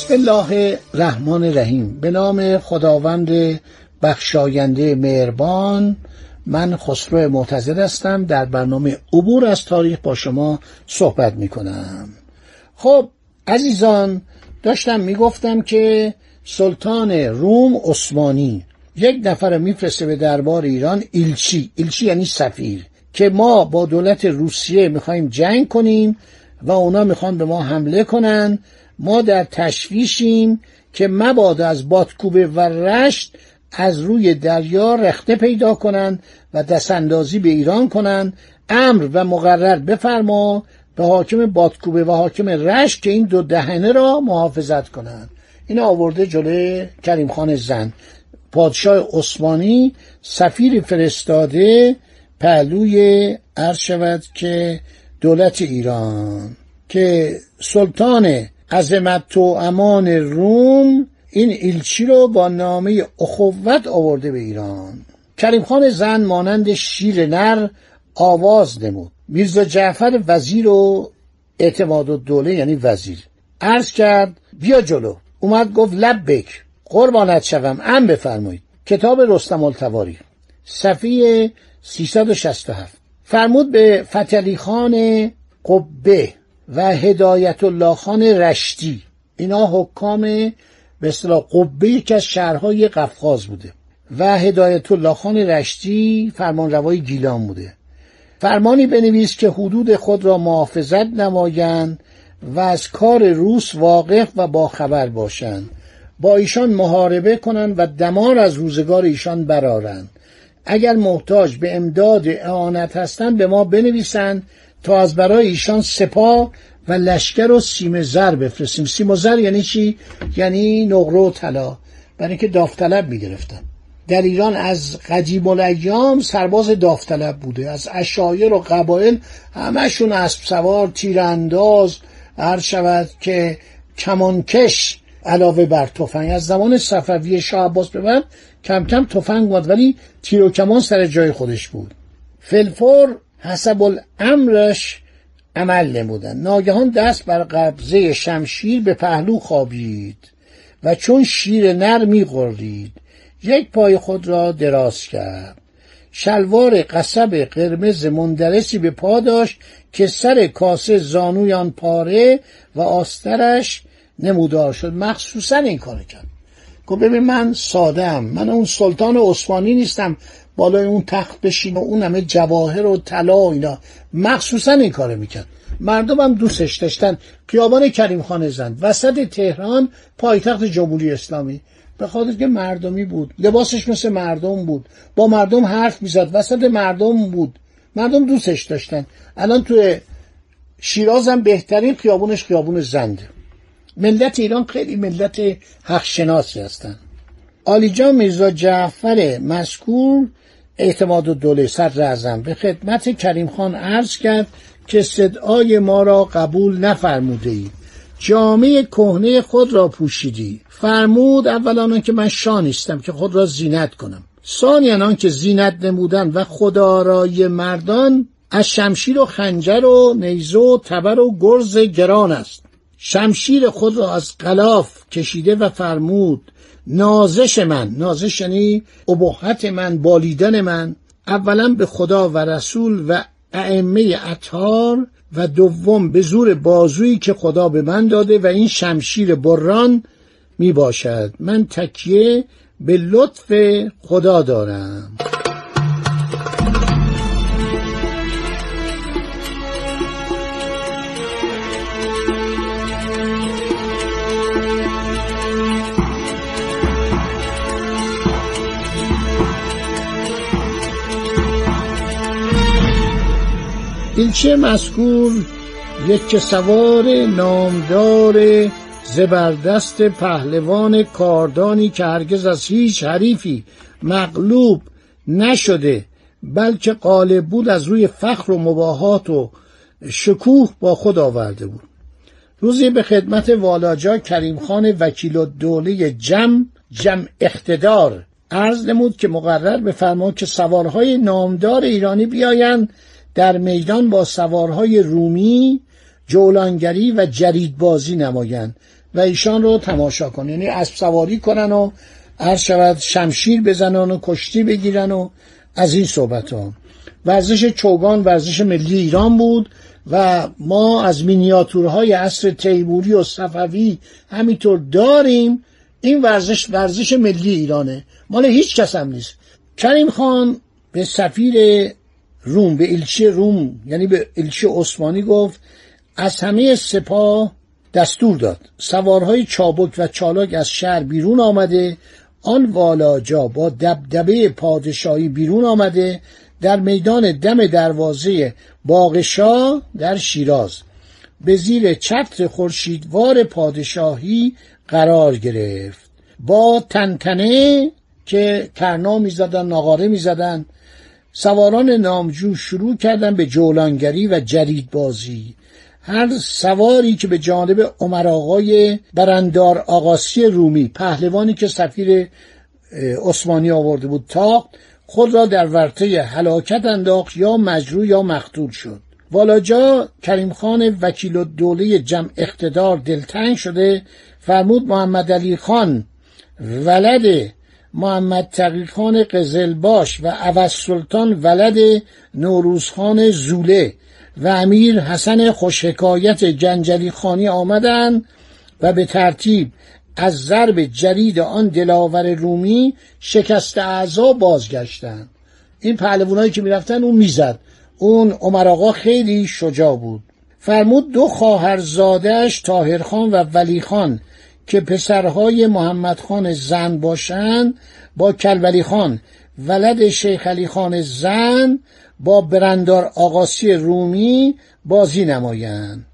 بسم الله الرحمن الرحیم. به نام خداوند بخشاینده مهربان من خسرو معتزد هستم. در برنامه عبور از تاریخ با شما صحبت می کنم خب عزیزان داشتم می‌گفتم که سلطان روم عثمانی یک نفر میفرسته به دربار ایران ایلچی. ایلچی یعنی سفیر که ما با دولت روسیه می‌خوایم جنگ کنیم و اونا می‌خوان به ما حمله کنن. ما در تشویشیم که مبادا از بادکوبه و رشت از روی دریا رخته پیدا کنند و دستاندازی به ایران کنند. امر و مقرر بفرما به حاکم بادکوبه و حاکم رشت که این دو دهنه را محافظت کنند. این آورده جلوی کریم خان زن. پادشاه عثمانی سفیر فرستاده پهلوی عرض شود که دولت ایران که سلطان عظمت و امان روم این ایلچی رو با نامه اخوت آورده به ایران. کریم خان زن مانند شیر نر آواز نمود. میرزا جعفر وزیر و اعتماد و دوله یعنی وزیر. عرض کرد بیا جلو. اومد گفت لبک قربانت شوم. ام بفرمایید. کتاب رستم التواری. صفحه 367 فرمود به فتلی خان قبه. و هدایت الله خان رشتی اینا حکام به اصطلاح قبه یکی از شهرهای قفقاز بوده. و هدایت الله خان رشتی فرمانروای گیلان بوده. فرمانی بنویس که حدود خود را محافظت نمایند و از کار روس واقف و باخبر باشند. با ایشان محاربه کنند و دمار از روزگار ایشان برارند اگر محتاج به امداد اعانت هستند به ما بنویسند تا از برای ایشان سپاه و لشکر و سیم زر بفرستیم. سیم و زر یعنی چی؟ یعنی نقره و طلا. برای اینکه داوطلب می‌گرفتن. در ایران از قدیم الایام سرباز داوطلب بوده. از اشایر و قبایل همشون اسب سوار تیرانداز هر شود که کمانکش علاوه بر تفنگ. از زمان صفوی شاه عباس به بعد کم کم تفنگ بود ولی تیر و کمان سر جای خودش بود. فلفور حسب الامرش عمل نمودن. ناگهان دست بر قبضه شمشیر به پهلو خوابید و چون شیر نر میغرید یک پای خود را دراز کرد. شلوار قصب قرمز مندرسی به پا داشت که سر کاسه زانوی آن پاره و آسترش نمودار شد. مخصوصا این کار کرد. گفت ببین من سادم من اون سلطان عثمانی نیستم. بالای اون تخت بشین و اون همه جواهر و طلا و اینا. مخصوصا این کار می‌کرد. مردم هم دوستش داشتن. خیابان کریم خان زند وسط تهران پایتخت جمهوری اسلامی. به خاطر که مردمی بود. لباسش مثل مردم بود. با مردم حرف می‌زد. وسط مردم بود. مردم دوستش داشتن. الان تو شیراز هم بهترین خیابونش خیابون زنده ملت ایران خیلی ملت حق شناسی هستن آلیجا میرزا جعفر مذکور اعتماد و دوله صدر اعظم به خدمت کریم خان عرض کرد که صدای ما را قبول نفرموده ای جامعه کهنه خود را پوشیدی. فرمود اولا که من شاه نیستم که خود را زینت کنم. ثانیا که زینت نمودن و خدارای مردان از شمشیر و خنجر و نیزه و تبر و گرز گران است. شمشیر خود را از غلاف کشیده و فرمود نازش من. نازش یعنی ابهت من بالیدن من. اولا به خدا و رسول و ائمه اطهار و دوم به زور بازویی که خدا به من داده و این شمشیر بران می باشد من تکیه به لطف خدا دارم. ایلچه مذکور؟ یک سوار نامدار زبردست پهلوان کاردانی که هرگز از هیچ حریفی مغلوب نشده بلکه قالب بود از روی فخر و مباهات و شکوه با خود آورده بود. روزی به خدمت والاجا کریم خان وکیل و دوله جم جم اقتدار عرض نمود که مقرر به فرمان که سوارهای نامدار ایرانی بیایند در میدان با سوارهای رومی جولانگری و جریدبازی نمایند و ایشان رو تماشا کنند یعنی اسب سواری کنن و عرض شود شمشیر بزنن و کشتی بگیرن و از این صحبت ها. ورزش چوگان ورزش ملی ایران بود و ما از مینیاتورهای عصر تیموری و صفوی همینطور داریم. این ورزش ورزش ملی ایرانه. مال هیچ کس هم نیست. کریم خان به سفیر روم به الچه روم یعنی به الچه عثمانی گفت از همه سپاه دستور داد. سوارهای چابک و چالاک از شهر بیرون آمده آن والاجا با دبدبه پادشاهی بیرون آمده در میدان دم دروازه باغشا در شیراز. به زیر چتر خورشیدوار پادشاهی قرار گرفت. با تنتنه که کرنا می‌زدن ناغاره می‌زدن سواران نامجو شروع کردن به جولانگری و جریدبازی. هر سواری که به جانب عمر آقای برندار آقاسی رومی پهلوانی که سفیر عثمانی آورده بود تا خود را در ورطه هلاکت انداخت یا مجروع یا مقتول شد. والاجا کریم خان وکیل و دوله جمع اقتدار دلتنگ شده فرمود محمد علی خان ولد محمد تقی خان قزلباش و عوض سلطان ولد نوروزخان زوله و امیر حسن خوشحکایت جنجلی خانی آمدند و به ترتیب از ضرب جرید آن دلاور رومی شکست اعضا بازگشتند این پهلوانایی که می‌رفتن اون می‌زد. اون عمر آقا خیلی شجاع بود. فرمود دو خواهرزادش تاهرخان و ولی خان که پسرهای محمد خان زن باشند با کلولی خان. ولد شیخ علی خان زن با برندار آقاسی رومی بازی نمایند.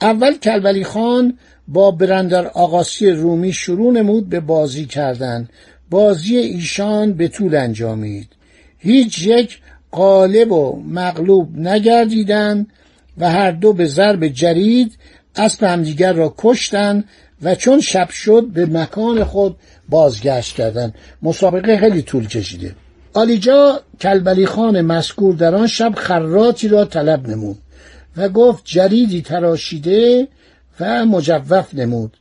اول کلبلی خان با برندار آقاسی رومی شروع نمود به بازی کردن. بازی ایشان به طول انجامید. هیچ یک قالب و مغلوب نگردیدند و هر دو به ضرب جرید اسب همدیگر را کشتند و چون شب شد به مکان خود بازگشت کردند. مسابقه خیلی طول کشیده. آلیجا کلبلی خان مذکور در آن شب خراتی را طلب نمود و گفت جریدی تراشیده و مجوف نمود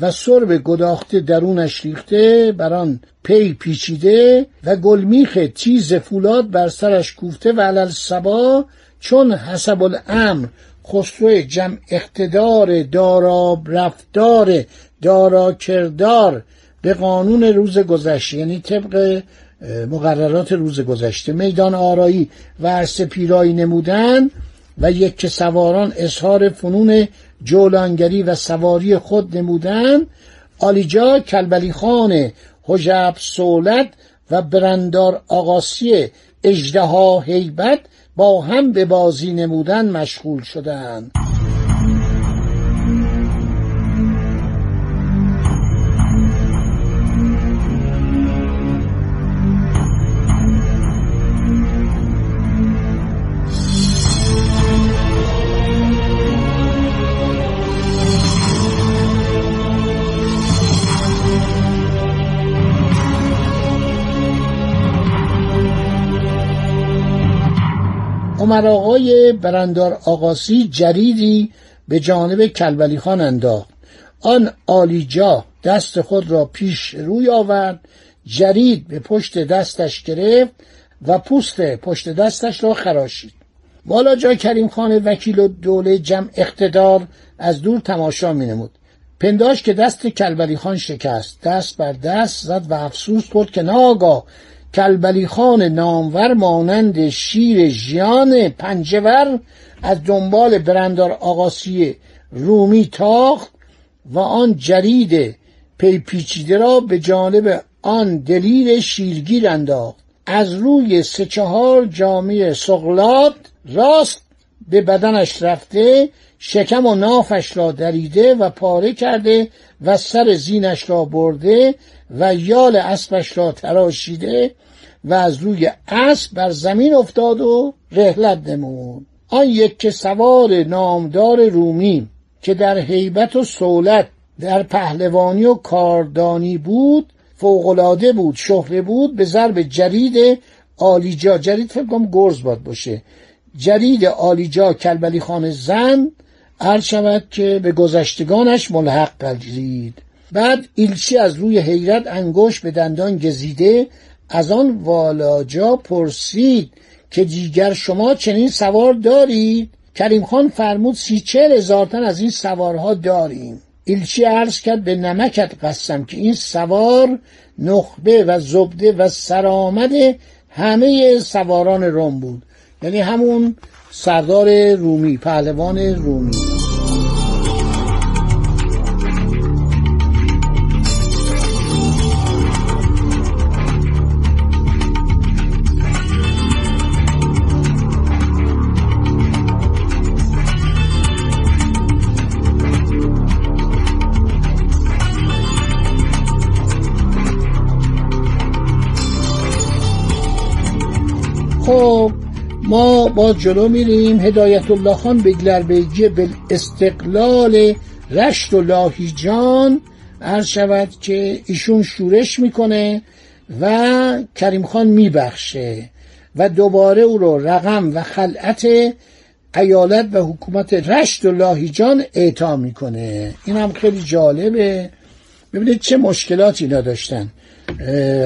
و سرب گداخته درونش ریخته بر آن پی پیچیده و گلمیخ تیز فولاد بر سرش کوفته و علل سبا چون حسب الامر خسرو جمع اقتدار دارا رفتار دارا کردار به قانون روز گذشته یعنی طبق مقررات روز گذشته. میدان آرایی و عرصه پیرایی نمودن و یک سواران اظهار فنون جولانگری و سواری خود نمودن. آلیجا کلبلی خان حجب سولت و برندار آقاسی اجدها هیبت با هم به بازی نمودن مشغول شدند. عمر آقای برندار آقاسی جریدی به جانب کلبلی خان انداخت. آن آلیجا دست خود را پیش روی آورد جرید به پشت دستش گرفت و پوست پشت دستش را خراشید. والا جا کریم خان وکیل و دوله جمع اقتدار از دور تماشا می نمود پنداش که دست کلبلی خان شکست دست بر دست زد و افسوس خورد که ناگاه کلبلی خان نامور مانند شیر ژیان پنجور از دنبال برندار آقاسی رومی تاخت و آن جرید پیپیچیده را به جانب آن دلیر شیرگیر انداخت. از روی سه چهار جامعه سغلات راست به بدنش رفته شکم و نافش را دریده و پاره کرده و سر زینش را برده و یال اسبش را تراشیده و از روی اسب بر زمین افتاد و رهلت نمود. آن یک که سوار نامدار رومی که در حیبت و سولت در پهلوانی و کاردانی بود فوقلاده بود شهره بود به ضرب جرید آلیجا جرید فکر کنم گرز باد باشه. جرید آلیجا کلبلی خان زن عرض شود که به گذشتگانش ملحق گردید بعد ایلچی از روی حیرت انگوش به دندان گزیده از آن والاجا پرسید که دیگر شما چنین سوار دارید؟ کریم خان فرمود سی چهل هزار تن از این سوارها داریم. ایلچی عرض کرد به نمکت قسم که این سوار نخبه و زبده و سرآمد همه سواران روم بود. یعنی همون سردار رومی پهلوان رومی. ما با جلو میریم. هدایت الله خان بگلر بیگی به استقلال رشت و لاهیجان عرض شود که ایشون شورش می‌کنه و کریم خان میبخشه و دوباره او رو رقم و خلعت ایالت و حکومت رشت و لاهیجان اعطا می‌کنه. این هم خیلی جالبه. ببینید چه مشکلاتی اینا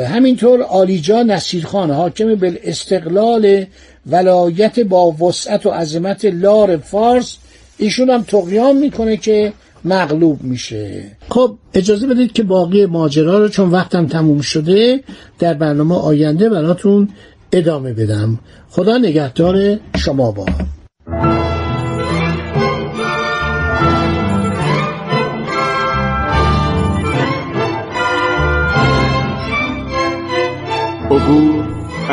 همینطور آلیجا نصیرخان حاکم به استقلال ولایت با وسعت و عظمت لار فارس ایشون هم تقیام می‌کنه که مغلوب میشه. خب اجازه بدید که باقی ماجرا رو چون وقتم تموم شده در برنامه آینده براتون ادامه بدم. خدا نگهدار شما با.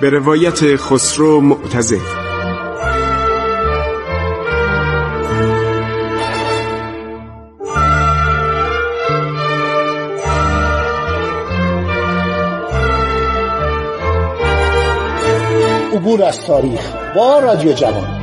به روایت خسرو معتزد عبور از تاریخ با رادیو جوان.